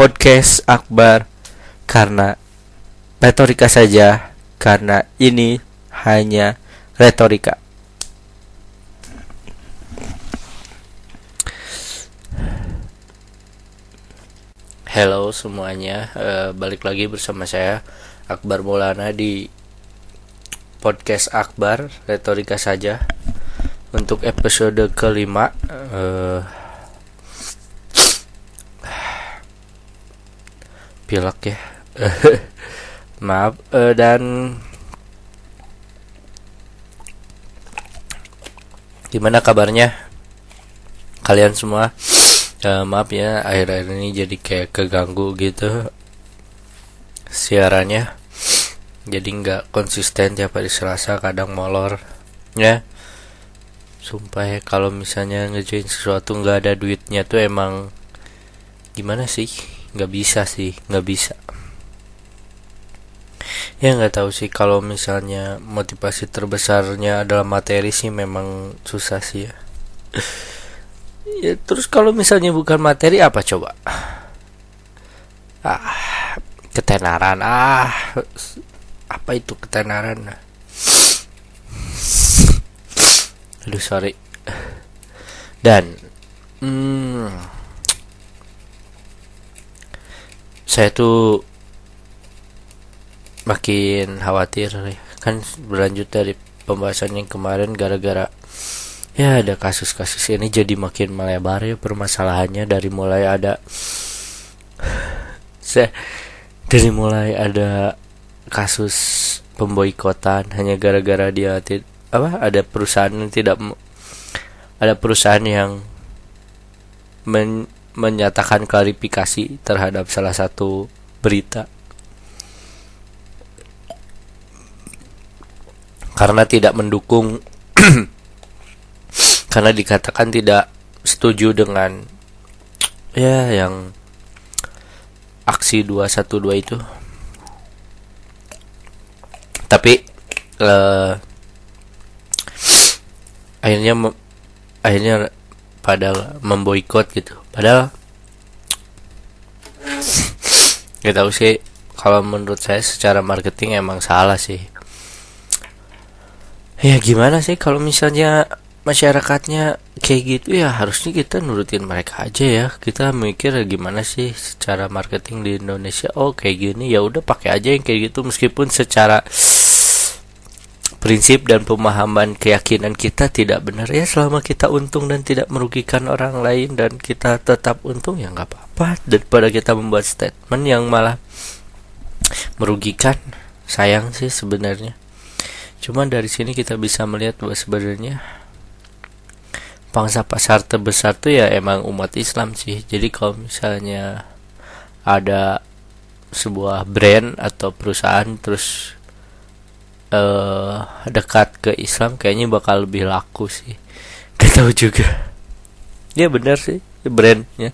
podcast Akbar karena retorika saja karena ini hanya retorika. Halo semuanya, uh, balik lagi bersama saya Akbar Maulana di podcast Akbar retorika saja untuk episode kelima. Uh, pilek ya. Maaf uh, dan gimana kabarnya? Kalian semua? Uh, maaf ya akhir-akhir ini jadi kayak keganggu gitu siarannya. Jadi nggak konsisten tiap hari Selasa kadang molor ya. Sumpah ya kalau misalnya ngejoin sesuatu nggak ada duitnya tuh emang gimana sih nggak bisa sih nggak bisa. Ya nggak tahu sih. Kalau misalnya motivasi terbesarnya adalah materi sih memang susah sih ya. Ya terus kalau misalnya bukan materi apa coba? Ah ketenaran. Ah apa itu ketenaran? Aduh sorry. Dan hmm, saya tuh makin khawatir kan berlanjut dari pembahasan yang kemarin gara-gara ya ada kasus-kasus ini jadi makin melebar ya permasalahannya. Dari mulai ada saya dari mulai ada kasus pemboikotan hanya gara-gara dia apa ada perusahaan yang tidak ada perusahaan yang men, menyatakan klarifikasi terhadap salah satu berita. Karena tidak mendukung karena dikatakan tidak setuju dengan ya yang aksi 212 itu. Tapi uh, akhirnya akhirnya pada memboikot gitu padahal nggak tahu sih kalau menurut saya secara marketing emang salah sih. Ya gimana sih kalau misalnya masyarakatnya kayak gitu ya harusnya kita nurutin mereka aja ya. Kita mikir gimana sih secara marketing di Indonesia oh kayak gini ya udah pakai aja yang kayak gitu. Meskipun secara prinsip dan pemahaman keyakinan kita tidak benar. Ya selama kita untung dan tidak merugikan orang lain dan kita tetap untung ya nggak apa-apa. Daripada kita membuat statement yang malah merugikan sayang sih sebenarnya. Cuman dari sini kita bisa melihat bahwa sebenarnya pangsa pasar terbesar tuh ya emang umat Islam sih. Jadi kalau misalnya ada sebuah brand atau perusahaan terus uh, dekat ke Islam kayaknya bakal lebih laku sih. Gak tahu juga. Ya benar sih brandnya.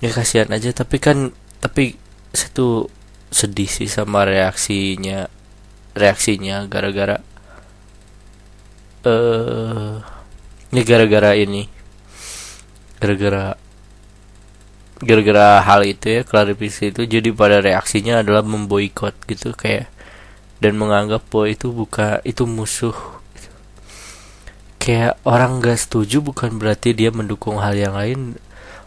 Ya kasihan aja tapi kan tapi satu sedih sih sama reaksinya reaksinya gara-gara eh uh, ini gara-gara ini. Gara-gara gara-gara hal itu ya klarifikasi itu jadi pada reaksinya adalah memboikot gitu kayak dan menganggap bahwa itu buka itu musuh. Kayak orang gak setuju bukan berarti dia mendukung hal yang lain.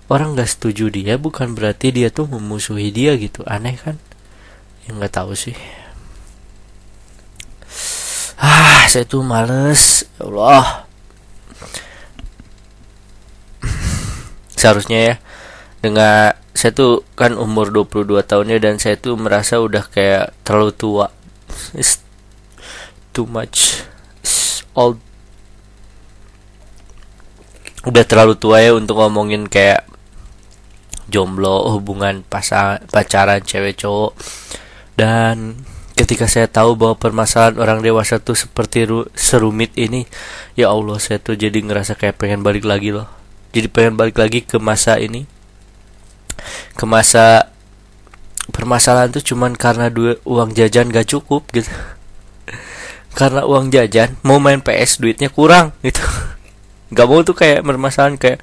Orang gak setuju dia bukan berarti dia tuh memusuhi dia gitu. Aneh kan? Yang nggak tahu sih. Ah saya tuh males. Ya Allah. Seharusnya ya. Dengan saya tuh kan umur 22 tahunnya dan saya tuh merasa udah kayak terlalu tua it's too much. It's old. Udah terlalu tua ya untuk ngomongin kayak jomblo hubungan pasang pacaran cewek cowok. Dan ketika saya tahu bahwa permasalahan orang dewasa tuh seperti ru serumit ini ya Allah saya tuh jadi ngerasa kayak pengen balik lagi loh. Jadi pengen balik lagi ke masa ini. Ke masa permasalahan tuh cuman karena dua uang jajan gak cukup gitu. Karena uang jajan mau main PS duitnya kurang gitu. Nggak mau tuh kayak permasalahan kayak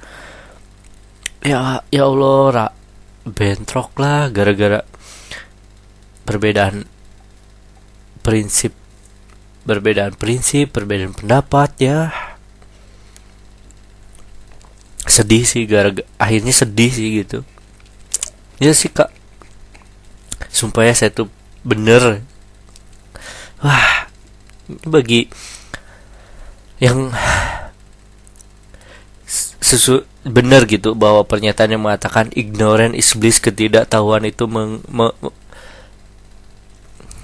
ya ya Allah ra bentrok lah gara-gara perbedaan prinsip perbedaan prinsip perbedaan pendapat ya. Sedih sih gara, gara akhirnya sedih sih gitu. Ya sih kak sumpah ya saya tuh bener. Wah bagi yang sesu benar gitu bahwa pernyataan yang mengatakan ignorant is bliss ketidaktahuan itu meng, me,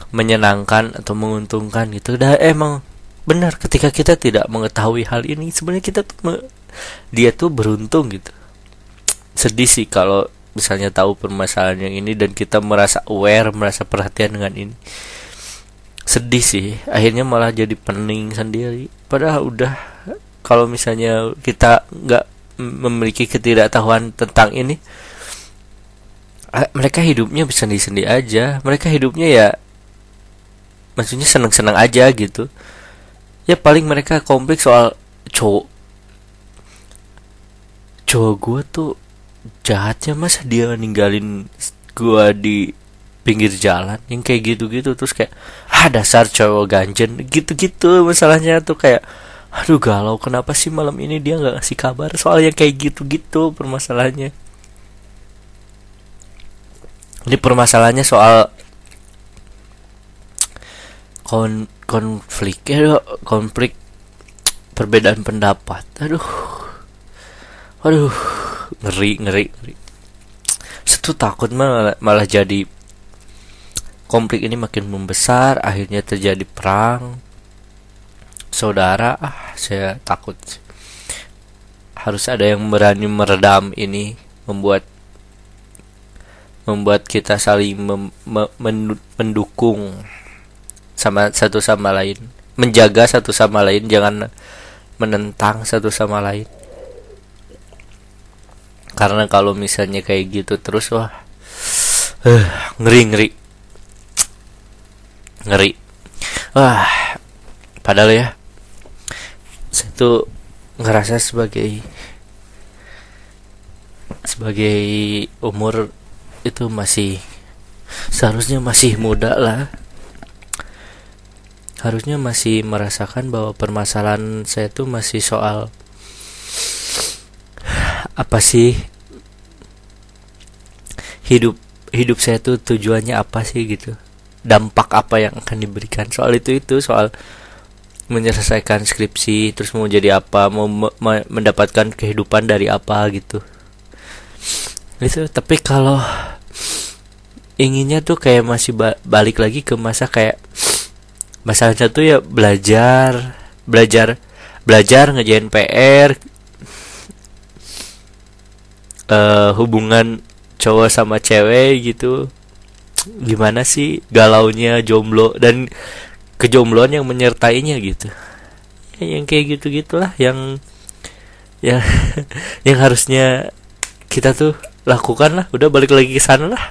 menyenangkan atau menguntungkan gitu. Dah emang benar ketika kita tidak mengetahui hal ini sebenarnya kita tuh dia tuh beruntung gitu. Sedih sih kalau misalnya tahu permasalahan yang ini dan kita merasa aware merasa perhatian dengan ini. Sedih sih akhirnya malah jadi pening sendiri. Padahal udah kalau misalnya kita nggak memiliki ketidaktahuan tentang ini mereka hidupnya bisa sendi aja. Mereka hidupnya ya maksudnya seneng-seneng aja gitu. Ya paling mereka kompleks soal cowok. Cowok gue tuh jahatnya masa dia ninggalin gue di pinggir jalan yang kayak gitu-gitu terus kayak ah dasar cowok ganjen. Gitu-gitu masalahnya tuh kayak aduh galau kenapa sih malam ini dia nggak ngasih kabar? Soal yang kayak gitu-gitu permasalahannya. Ini permasalahannya soal kon konflik ya konflik perbedaan pendapat. Aduh. Aduh ngeri ngeri ngeri. Satu takut malah malah jadi konflik ini makin membesar akhirnya terjadi perang. Saudara ah saya takut. Harus ada yang berani meredam ini membuat membuat kita saling mem, me, mendukung sama satu sama lain. Menjaga satu sama lain jangan menentang satu sama lain karena kalau misalnya kayak gitu terus wah uh, ngeri ngeri. Ngeri. Wah padahal ya saya ngerasa sebagai sebagai umur itu masih seharusnya masih muda lah. Harusnya masih merasakan bahwa permasalahan saya tuh masih soal apa sih? Hidup hidup saya tuh tujuannya apa sih gitu? Dampak apa yang akan diberikan? Soal itu itu soal menyelesaikan skripsi terus mau jadi apa mau me mendapatkan kehidupan dari apa gitu. Itu tapi kalau inginnya tuh kayak masih ba balik lagi ke masa kayak masalahnya tuh ya belajar belajar belajar ngejain PR uh, hubungan cowok sama cewek gitu gimana sih galaunya jomblo dan kejombloan yang menyertainya gitu. Ya, yang kayak gitu gitulah yang ya yang harusnya kita tuh lakukan lah. Udah balik lagi ke sana lah.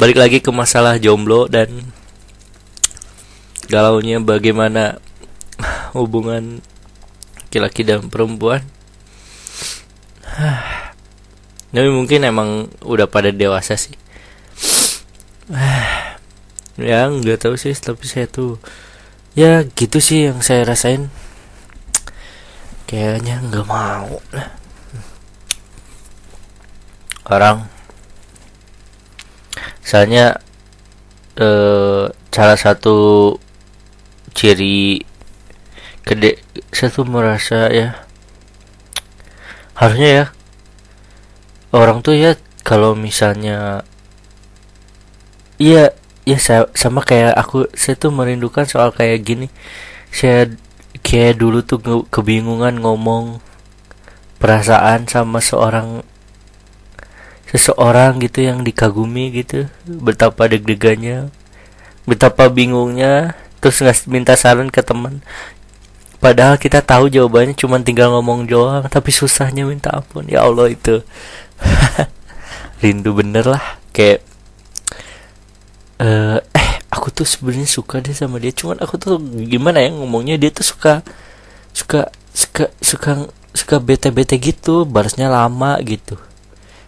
Balik lagi ke masalah jomblo dan galaunya bagaimana hubungan laki-laki dan perempuan tapi mungkin emang udah pada dewasa sih. Ya nggak tahu sih tapi saya tuh ya gitu sih yang saya rasain. Kayaknya nggak mau. Orang. Soalnya eh, salah satu ciri gede saya tuh merasa ya harusnya ya. Orang tuh ya kalau misalnya iya ya saya sama kayak aku saya tuh merindukan soal kayak gini. Saya kayak dulu tuh kebingungan ngomong perasaan sama seorang seseorang gitu yang dikagumi gitu. Betapa deg-degannya betapa bingungnya terus nggak minta saran ke teman padahal kita tahu jawabannya cuma tinggal ngomong doang tapi susahnya minta ampun. Ya Allah itu. Rindu bener lah kayak uh, eh aku tuh sebenarnya suka deh sama dia. Cuman aku tuh gimana ya ngomongnya dia tuh suka suka suka suka suka bete-bete gitu balasnya lama gitu.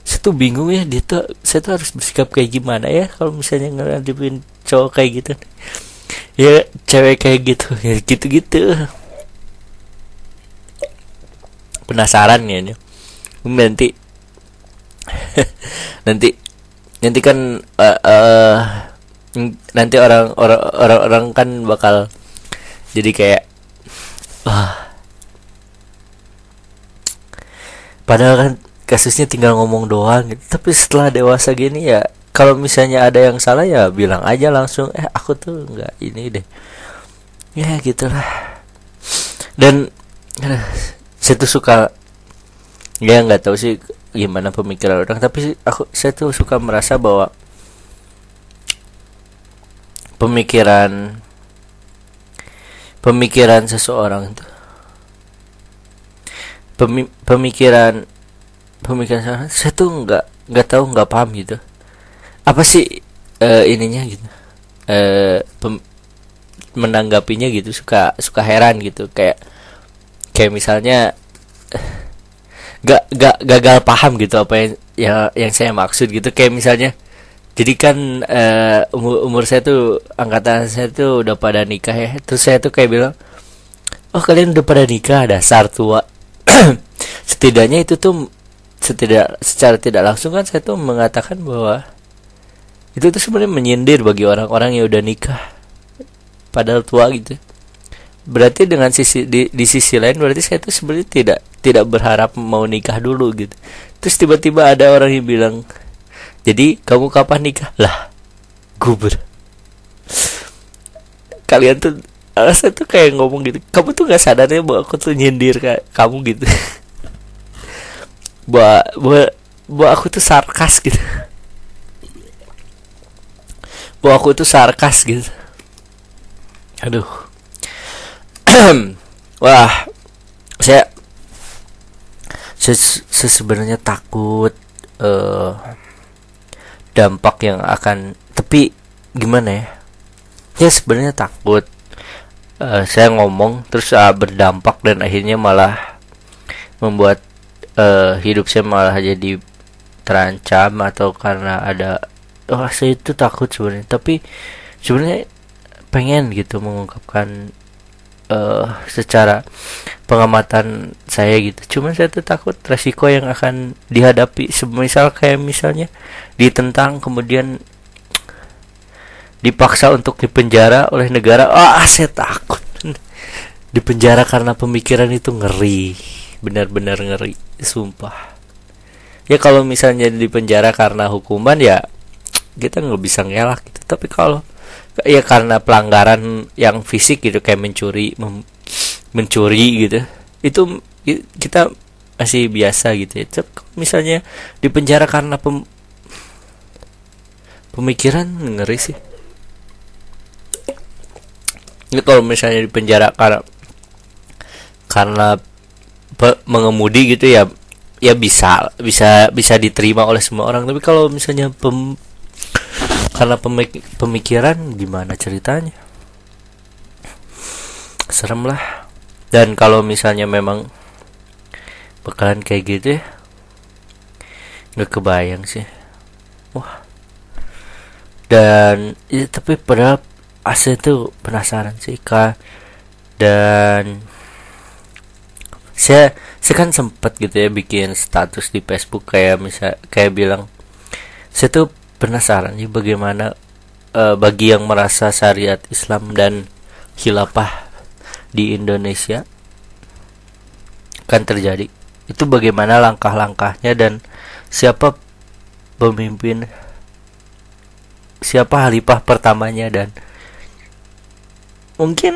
Saya tuh bingung ya dia tuh saya tuh harus bersikap kayak gimana ya kalau misalnya ngadepin cowok kayak gitu. Ya cewek kayak gitu ya gitu gitu penasaran ya nanti nanti nanti kan uh, uh, nanti orang orang orang orang kan bakal jadi kayak wah. Padahal kan kasusnya tinggal ngomong doang gitu. tapi setelah dewasa gini ya kalau misalnya ada yang salah ya bilang aja langsung eh aku tuh nggak ini deh. Ya gitulah. Dan saya tuh suka ya nggak tahu sih gimana pemikiran orang tapi aku saya tuh suka merasa bahwa pemikiran pemikiran seseorang itu Pemi, pemikiran pemikiran seseorang saya tuh nggak nggak tahu nggak paham gitu. Apa sih uh, ininya gitu uh, pem, menanggapinya gitu suka suka heran gitu kayak kayak misalnya gak gak gagal paham gitu apa yang yang, yang saya maksud gitu. Kayak misalnya jadi kan uh, umur umur saya tuh angkatan saya tuh udah pada nikah ya. Terus saya tuh kayak bilang oh kalian udah pada nikah dasar tua. Setidaknya itu tuh setidak secara tidak langsung kan saya tuh mengatakan bahwa itu tuh sebenarnya menyindir bagi orang-orang yang udah nikah. Padahal tua gitu berarti dengan sisi di, di sisi lain berarti saya tuh sebenarnya tidak tidak berharap mau nikah dulu gitu. Terus tiba-tiba ada orang yang bilang jadi kamu kapan nikah? Lah guber. Kalian tuh saya tuh kayak ngomong gitu. Kamu tuh nggak sadar ya bahwa aku tuh nyindir kayak kamu gitu. Bahwa bahwa bahwa aku tuh sarkas gitu. Bahwa aku tuh sarkas gitu. Aduh wah saya saya, saya sebenarnya takut uh, dampak yang akan tapi gimana ya? Ya sebenarnya takut uh, saya ngomong terus uh, berdampak dan akhirnya malah membuat uh, hidup saya malah jadi terancam atau karena ada oh saya itu takut sebenarnya. Tapi sebenarnya pengen gitu mengungkapkan uh, secara pengamatan saya gitu. Cuman saya tuh takut resiko yang akan dihadapi semisal kayak misalnya ditentang kemudian dipaksa untuk dipenjara oleh negara. Ah, saya takut. Dipenjara karena pemikiran itu ngeri. Benar-benar ngeri, sumpah. Ya kalau misalnya dipenjara karena hukuman ya kita nggak bisa ngelak gitu. Tapi kalau ya karena pelanggaran yang fisik gitu kayak mencuri mem, mencuri gitu. Itu kita masih biasa gitu ya. Tapi misalnya di penjara karena pem, pemikiran ngeri sih. Ini kalau misalnya di penjara karena karena pe, mengemudi gitu ya ya bisa bisa bisa diterima oleh semua orang. Tapi kalau misalnya pem, karena pemik pemikiran gimana ceritanya? Serem lah. Dan kalau misalnya memang bakalan kayak gitu ya nggak kebayang sih. Wah. Dan ya, tapi pada asli itu penasaran sih kak. Dan saya saya kan sempet gitu ya bikin status di Facebook kayak misal kayak bilang saya tuh penasaran nih bagaimana uh, bagi yang merasa syariat Islam dan khilafah di Indonesia akan terjadi. Itu bagaimana langkah-langkahnya dan siapa pemimpin siapa halifah pertamanya dan mungkin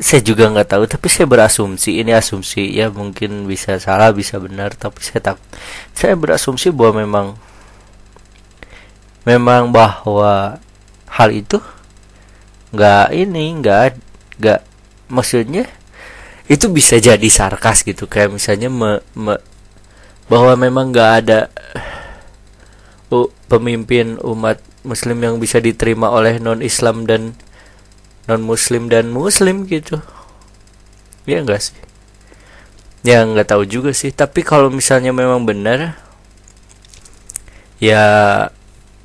saya juga nggak tahu tapi saya berasumsi ini asumsi ya mungkin bisa salah bisa benar tapi saya tak saya berasumsi bahwa memang memang bahwa hal itu nggak ini nggak nggak maksudnya itu bisa jadi sarkas gitu. Kayak misalnya me, me, bahwa memang nggak ada uh, pemimpin umat muslim yang bisa diterima oleh non Islam dan non muslim dan muslim gitu. Ya enggak sih? Ya nggak tahu juga sih. Tapi kalau misalnya memang benar ya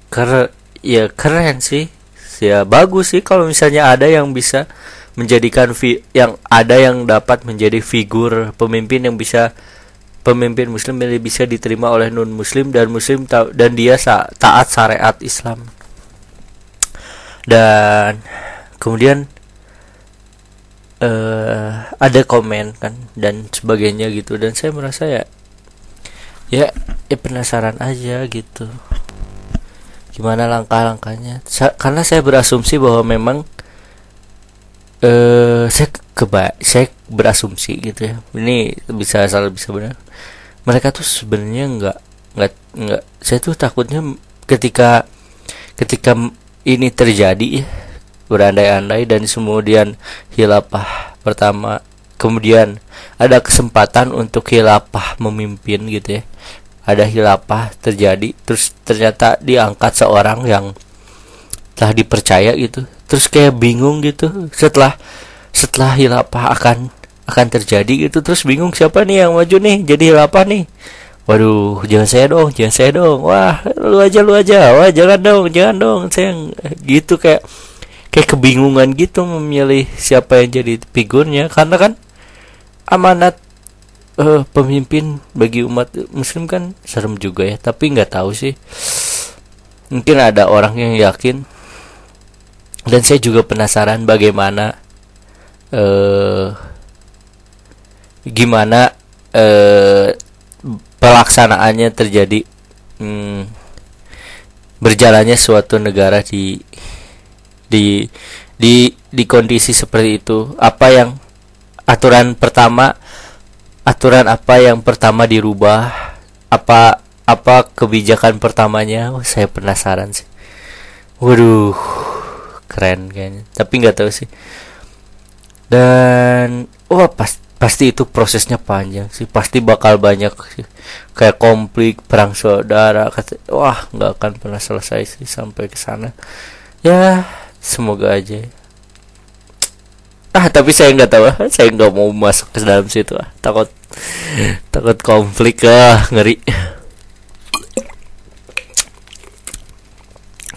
keren ya keren sih. Ya bagus sih kalau misalnya ada yang bisa menjadikan fi yang ada yang dapat menjadi figur pemimpin yang bisa pemimpin muslim yang bisa diterima oleh non muslim dan muslim ta dan dia sa taat syariat Islam. Dan kemudian uh, ada komen kan dan sebagainya gitu. Dan saya merasa ya ya ya penasaran aja gitu gimana langkah-langkahnya? Sa karena saya berasumsi bahwa memang eh saya keba saya berasumsi gitu ya. Ini bisa salah bisa benar. Mereka tuh sebenarnya nggak nggak nggak saya tuh takutnya ketika ketika ini terjadi ya berandai-andai dan kemudian hilapah pertama kemudian ada kesempatan untuk hilapah memimpin gitu ya ada hilapah terjadi terus ternyata diangkat seorang yang telah dipercaya gitu. Terus kayak bingung gitu setelah setelah hilapah akan akan terjadi gitu. Terus bingung siapa nih yang maju nih? Jadi hilapah nih? Waduh jangan saya dong jangan saya dong. Wah lu aja lu aja. Wah jangan dong jangan dong. Saya gitu kayak kayak kebingungan gitu memilih siapa yang jadi figurnya. Karena kan amanat uh, pemimpin bagi umat muslim kan serem juga ya. Tapi nggak tahu sih. Mungkin ada orang yang yakin. Dan saya juga penasaran bagaimana uh, gimana uh, pelaksanaannya terjadi. Hmm, berjalannya suatu negara di di di di kondisi seperti itu. Apa yang aturan pertama aturan apa yang pertama dirubah? Apa apa kebijakan pertamanya? Oh, saya penasaran sih. Waduh keren kayaknya. Tapi nggak tahu sih. Dan wah oh, pas, pasti itu prosesnya panjang sih. Pasti bakal banyak sih. Kayak konflik perang saudara kata wah nggak akan pernah selesai sih sampai ke sana. Ya semoga aja ah tapi saya nggak tahu. Saya nggak mau masuk ke dalam situ. Ah takut takut konflik ah ngeri.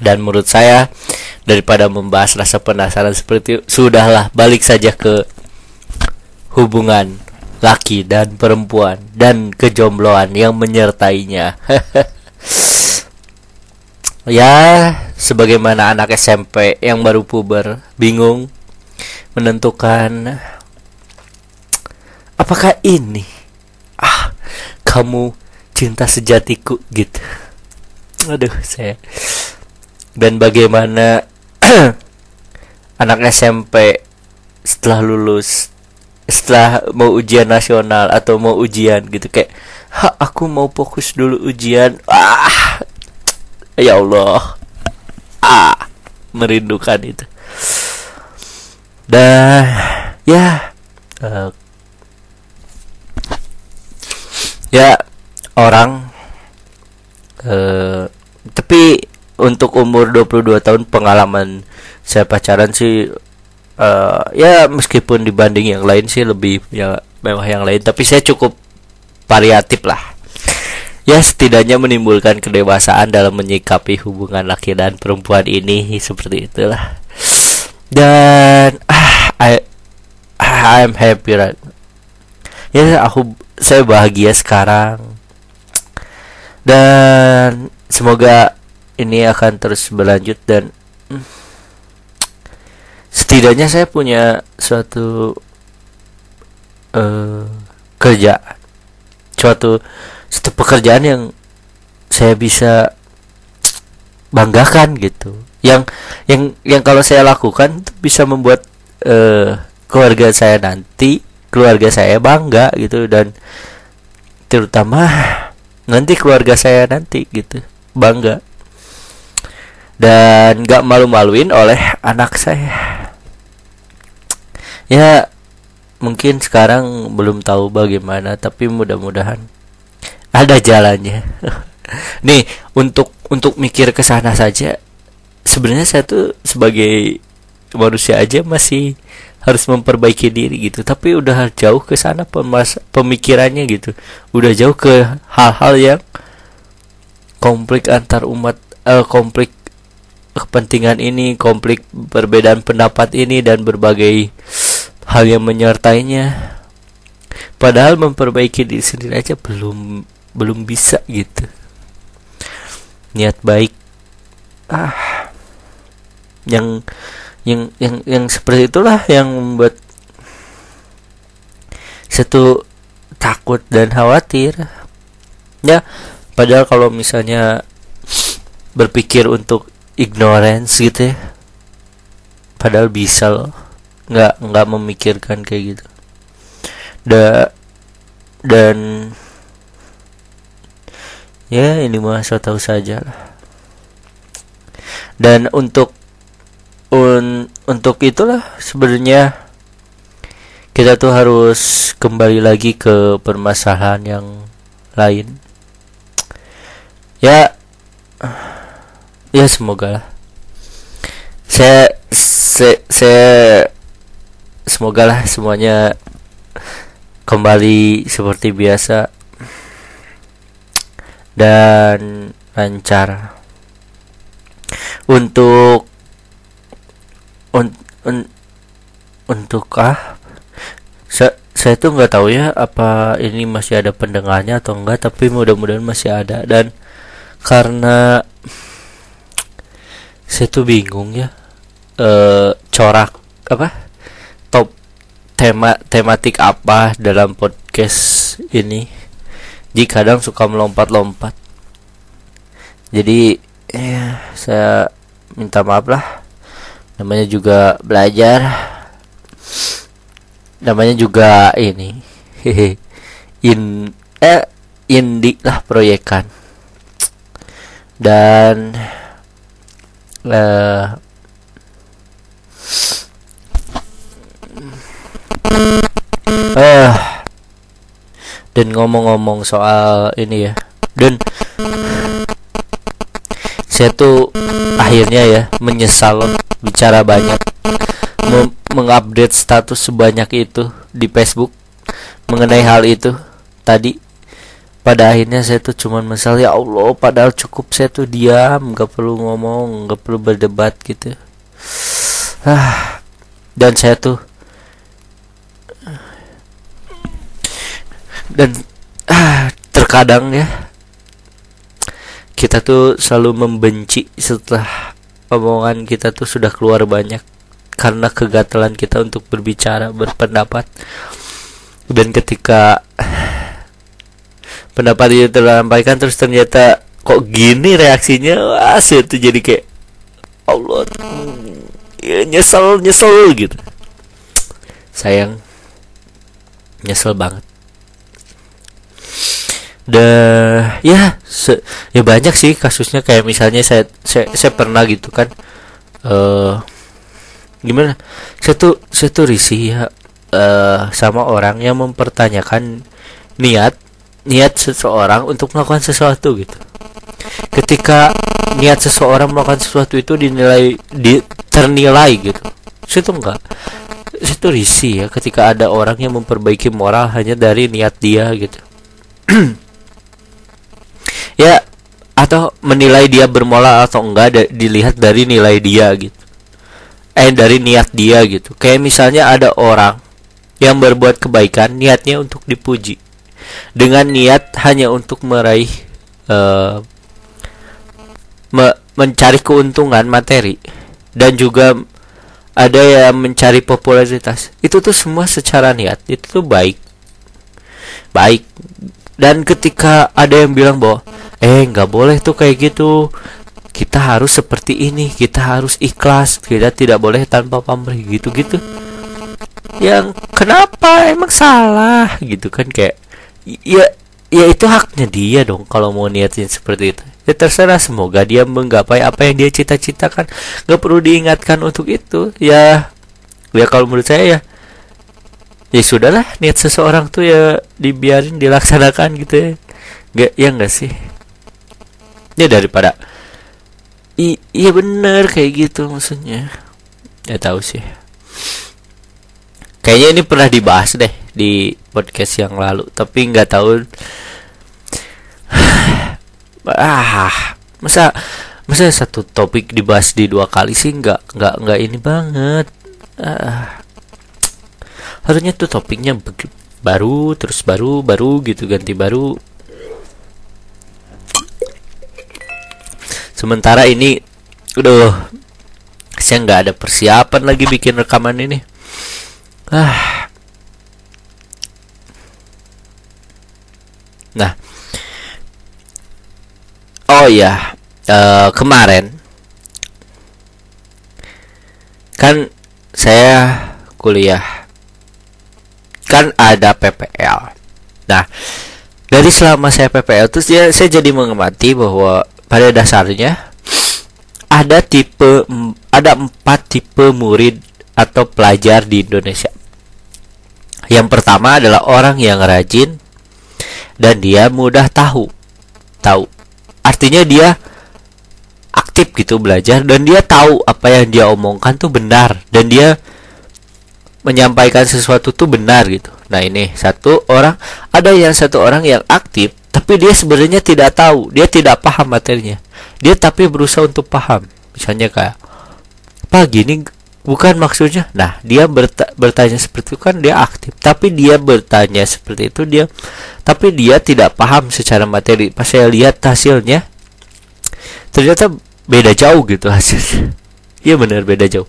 Dan menurut saya daripada membahas rasa penasaran seperti itu sudahlah balik saja ke hubungan laki dan perempuan dan kejombloan yang menyertainya. Ya sebagaimana anak SMP yang baru puber bingung menentukan apakah ini? Ah kamu cinta sejatiku gitu. Aduh saya. Dan bagaimana anak SMP setelah lulus setelah mau ujian nasional atau mau ujian gitu kayak ha aku mau fokus dulu ujian. Ah ya Allah. Ah merindukan itu dan ya. Uh, ya orang. Uh, tapi untuk umur 22 tahun pengalaman saya pacaran sih uh, ya meskipun dibanding yang lain sih lebih ya mewah yang lain tapi saya cukup variatif lah. Ya setidaknya menimbulkan kedewasaan dalam menyikapi hubungan laki dan perempuan ini seperti itulah dan ah I I'm happy right ya aku saya bahagia sekarang. Dan semoga ini akan terus berlanjut dan hmm, setidaknya saya punya suatu uh, kerjaan. Suatu suatu pekerjaan yang saya bisa banggakan gitu yang yang yang kalau saya lakukan bisa membuat uh, keluarga saya nanti keluarga saya bangga gitu dan terutama nanti keluarga saya nanti gitu bangga. Dan gak malu-maluin oleh anak saya. Ya mungkin sekarang belum tahu bagaimana tapi mudah-mudahan ada jalannya. Nih untuk untuk mikir ke sana saja sebenarnya saya tuh sebagai manusia aja masih harus memperbaiki diri gitu. Tapi udah jauh ke sana pemas pemikirannya gitu. Udah jauh ke hal-hal yang konflik antar umat uh, konflik kepentingan ini konflik perbedaan pendapat ini dan berbagai hal yang menyertainya. Padahal memperbaiki diri sendiri aja belum belum bisa gitu. Niat baik. Ah yang yang yang yang seperti itulah yang membuat satu takut dan khawatir. Ya padahal kalau misalnya berpikir untuk ignorance gitu ya padahal bisa loh. Nggak nggak memikirkan kayak gitu. Da dan ya ini mah saya tahu saja lah. Dan untuk un, untuk itulah sebenarnya kita tuh harus kembali lagi ke permasalahan yang lain. Ya ya semoga lah. Saya saya, saya semoga lah semuanya kembali seperti biasa dan lancar. Untuk un, un, untuk ah saya, saya tuh nggak tahu ya apa ini masih ada pendengarnya atau enggak tapi mudah-mudahan masih ada. Dan karena saya tuh bingung ya e, corak apa? Tema tematik apa dalam podcast ini? Jika kadang suka melompat-lompat. Jadi ya saya minta maaf lah namanya juga belajar. Namanya juga ini. Hehe. In eh indi lah proyekan. Dan uh, uh, dan ngomong-ngomong soal ini ya. Dan saya tuh akhirnya ya menyesal bicara banyak mengupdate status sebanyak itu di Facebook mengenai hal itu. Tadi pada akhirnya saya tuh cuman misal ya Allah padahal cukup saya tuh diam nggak perlu ngomong nggak perlu berdebat gitu. Ah dan saya tuh dan ah, terkadang ya kita tuh selalu membenci setelah omongan kita tuh sudah keluar banyak karena kegatalan kita untuk berbicara berpendapat. Dan ketika pendapat itu terlampaikan terus ternyata kok gini reaksinya wah itu jadi kayak Allah ya, nyesel nyesel gitu. Sayang nyesel banget dah ya se ya banyak sih kasusnya. Kayak misalnya saya saya, saya pernah gitu kan. Uh, gimana? Saya tuh saya tuh risih ya uh, sama orang yang mempertanyakan niat niat seseorang untuk melakukan sesuatu gitu. Ketika niat seseorang melakukan sesuatu itu dinilai di ternilai gitu. Saya tuh enggak. Saya tuh risih ya ketika ada orang yang memperbaiki moral hanya dari niat dia gitu ya atau menilai dia bermola atau enggak dilihat dari nilai dia gitu. Eh dari niat dia gitu. Kayak misalnya ada orang yang berbuat kebaikan niatnya untuk dipuji. Dengan niat hanya untuk meraih uh, me mencari keuntungan materi. Dan juga ada yang mencari popularitas. Itu tuh semua secara niat. Itu tuh baik. Baik. Dan ketika ada yang bilang bahwa eh nggak boleh tuh kayak gitu. Kita harus seperti ini kita harus ikhlas kita tidak boleh tanpa pamrih gitu gitu yang kenapa? Emang salah gitu kan kayak ya ya itu haknya dia dong kalau mau niatin seperti itu. Ya terserah semoga dia menggapai apa yang dia cita-citakan. Nggak perlu diingatkan untuk itu ya. Ya kalau menurut saya ya ya sudahlah niat seseorang tuh ya dibiarin dilaksanakan gitu ya. Nggak ya enggak sih ya daripada I iya bener kayak gitu maksudnya. Ya tahu sih. Kayaknya ini pernah dibahas deh di podcast yang lalu tapi nggak tahu. Ah masa masa satu topik dibahas di dua kali sih nggak nggak nggak ini banget. Ah. harusnya tuh topiknya baru terus baru baru gitu ganti baru sementara ini udah saya nggak ada persiapan lagi bikin rekaman ini. Ah. Nah. Oh ya uh, kemarin kan saya kuliah. Kan ada PPL nah dari selama saya PPL terus ya saya jadi mengamati bahwa pada dasarnya ada tipe ada empat tipe murid atau pelajar di Indonesia. Yang pertama adalah orang yang rajin dan dia mudah tahu. Tahu. Artinya dia aktif gitu belajar dan dia tahu apa yang dia omongkan tuh benar dan dia menyampaikan sesuatu tuh benar gitu. Nah, ini satu orang ada yang satu orang yang aktif tapi dia sebenarnya tidak tahu, dia tidak paham materinya. Dia tapi berusaha untuk paham. Misalnya kayak Pak gini bukan maksudnya? Nah dia berta bertanya seperti itu kan dia aktif. Tapi dia bertanya seperti itu dia tapi dia tidak paham secara materi. Pas saya lihat hasilnya ternyata beda jauh gitu hasilnya. Iya benar beda jauh.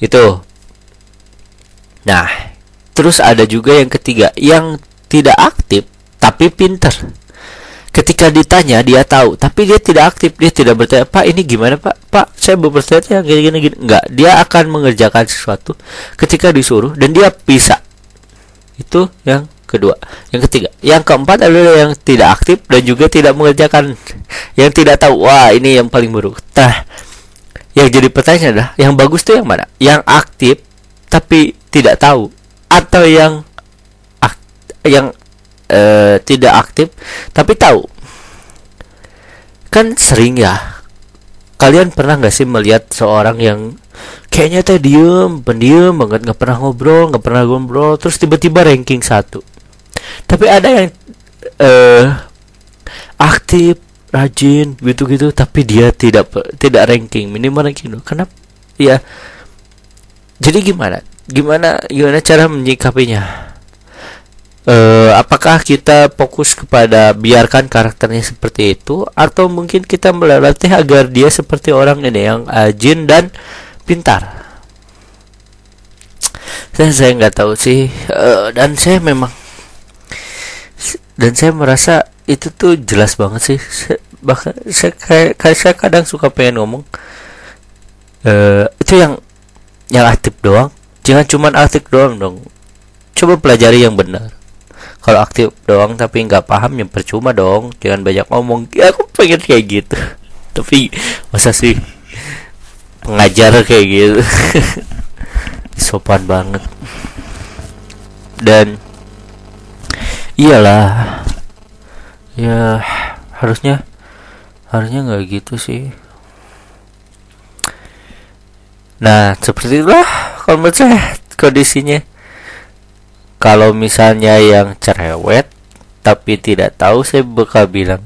Itu. Nah terus ada juga yang ketiga. Yang tidak aktif tapi pinter. Ketika ditanya dia tahu. Tapi dia tidak aktif. Dia tidak bertanya pak ini gimana pak? Pak saya mau bertanya gini gini gini. Enggak. Dia akan mengerjakan sesuatu ketika disuruh dan dia bisa. Itu yang kedua. Yang ketiga. Yang keempat adalah yang tidak aktif dan juga tidak mengerjakan. Yang tidak tahu wah ini yang paling buruk. Nah yang jadi pertanyaan adalah yang bagus tuh yang mana? Yang aktif tapi tidak tahu atau yang yang uh, tidak aktif tapi tahu. Kan sering ya. Kalian pernah nggak sih melihat seorang yang kayaknya teh diem pendiam banget nggak pernah ngobrol nggak pernah ngobrol terus tiba-tiba ranking satu. Tapi ada yang uh, aktif rajin gitu-gitu tapi dia tidak tidak ranking minimal ranking kenapa? Ya jadi gimana? Gimana gimana cara menyikapinya uh, apakah kita fokus kepada biarkan karakternya seperti itu? Atau mungkin kita melatih agar dia seperti orang ini yang ajin dan pintar? Saya saya nggak tahu sih. Uh, dan saya memang dan saya merasa itu tuh jelas banget sih. Bahkan saya kayak saya kadang suka pengen ngomong uh, itu yang yang aktif doang. Jangan cuman aktif doang dong. Coba pelajari yang benar kalau aktif doang tapi nggak paham ya percuma dong. Jangan banyak ngomong. Ya aku pengen kayak gitu. Tapi masa sih pengajar kayak gitu? Sopan banget. Dan iyalah. Ya harusnya harusnya nggak gitu sih. Nah seperti itulah kalau menurut saya kondisinya kalau misalnya yang cerewet tapi tidak tahu saya bakal bilang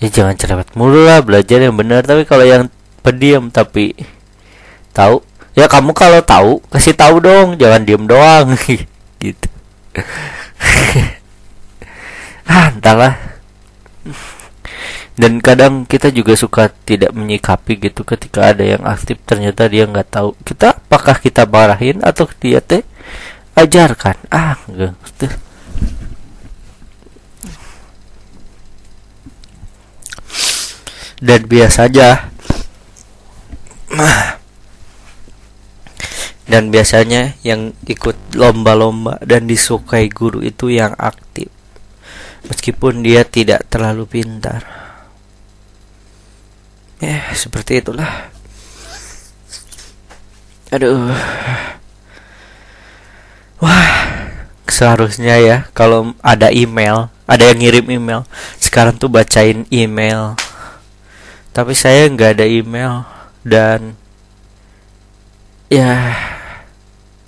ya jangan cerewet mulu lah belajar yang benar. Tapi kalau yang pendiam tapi tahu ya kamu kalau tahu kasih tahu dong jangan diem doang. Gitu. Ah entahlah. Dan kadang kita juga suka tidak menyikapi gitu ketika ada yang aktif ternyata dia nggak tahu. Kita apakah kita marahin atau dia teh ajarkan. Ah gitu dan biasa aja. Dan biasanya yang ikut lomba-lomba dan disukai guru itu yang aktif. Meskipun dia tidak terlalu pintar. Ya seperti itulah. Aduh Wah, seharusnya ya kalau ada email, ada yang ngirim email. Sekarang tuh bacain email. Tapi saya nggak ada email dan ya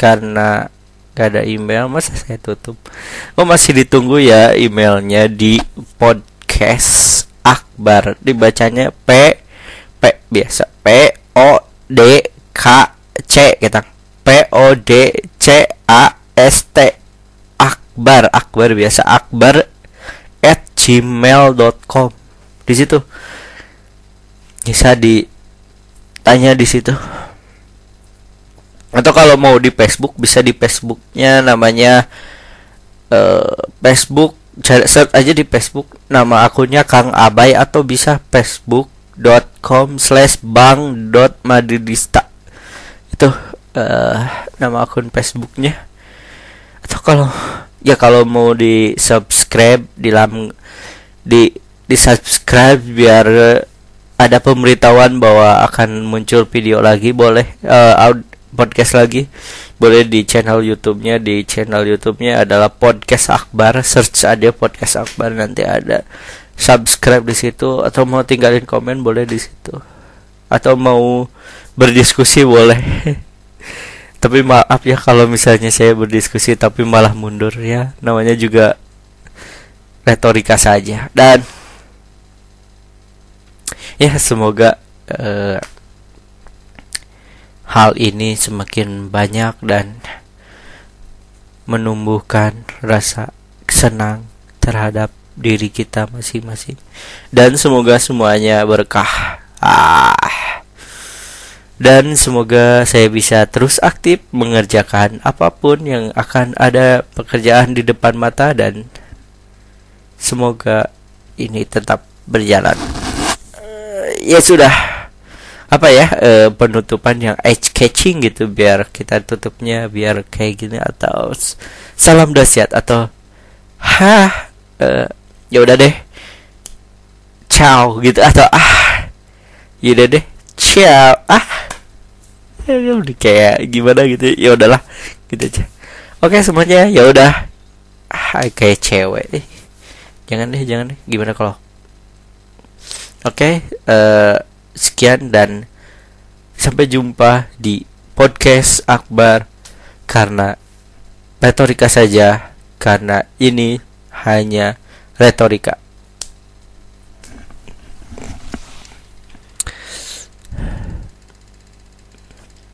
karena nggak ada email masa saya tutup. Oh masih ditunggu ya emailnya di podcast Akbar dibacanya P P biasa P O D K C kita P O D C A S T Akbar Akbar biasa Akbar at gmail.com di situ. Bisa ditanya di situ. Atau kalau mau di Facebook bisa di Facebooknya namanya uh, Facebook search aja di Facebook nama akunnya Kang Abai atau bisa facebook.com slash bang.madridista itu uh, nama akun Facebooknya. Atau kalau ya kalau mau di subscribe di lam di di subscribe biar ada pemberitahuan bahwa akan muncul video lagi boleh uh, podcast lagi. Boleh di channel YouTube-nya di channel YouTube-nya adalah podcast Akbar. Search aja podcast Akbar nanti ada subscribe di situ atau mau tinggalin komen boleh di situ. Atau mau berdiskusi boleh tapi maaf ya kalau misalnya saya berdiskusi tapi malah mundur ya. Namanya juga retorika saja. Dan ya semoga uh, hal ini semakin banyak dan menumbuhkan rasa senang terhadap diri kita masing-masing. Dan semoga semuanya berkah. Ah dan semoga saya bisa terus aktif mengerjakan apa pun yang akan ada pekerjaan di depan mata dan semoga ini tetap berjalan. Uh, ya sudah. Apa ya uh, penutupan yang edge catching gitu biar kita tutupnya biar kayak gini atau salam dahsyat atau ha uh, ya udah deh. Ciao gitu atau ah ya udah deh ciao. Ah. Ya, ya udah kayak gimana gitu ya. Udahlah gitu aja. Oke semuanya ya udah. Ah, kayak cewek eh. jangan deh jangan deh. Gimana kalau? Oke uh, sekian dan sampai jumpa di podcast Akbar. Karena retorika saja. Karena ini hanya retorika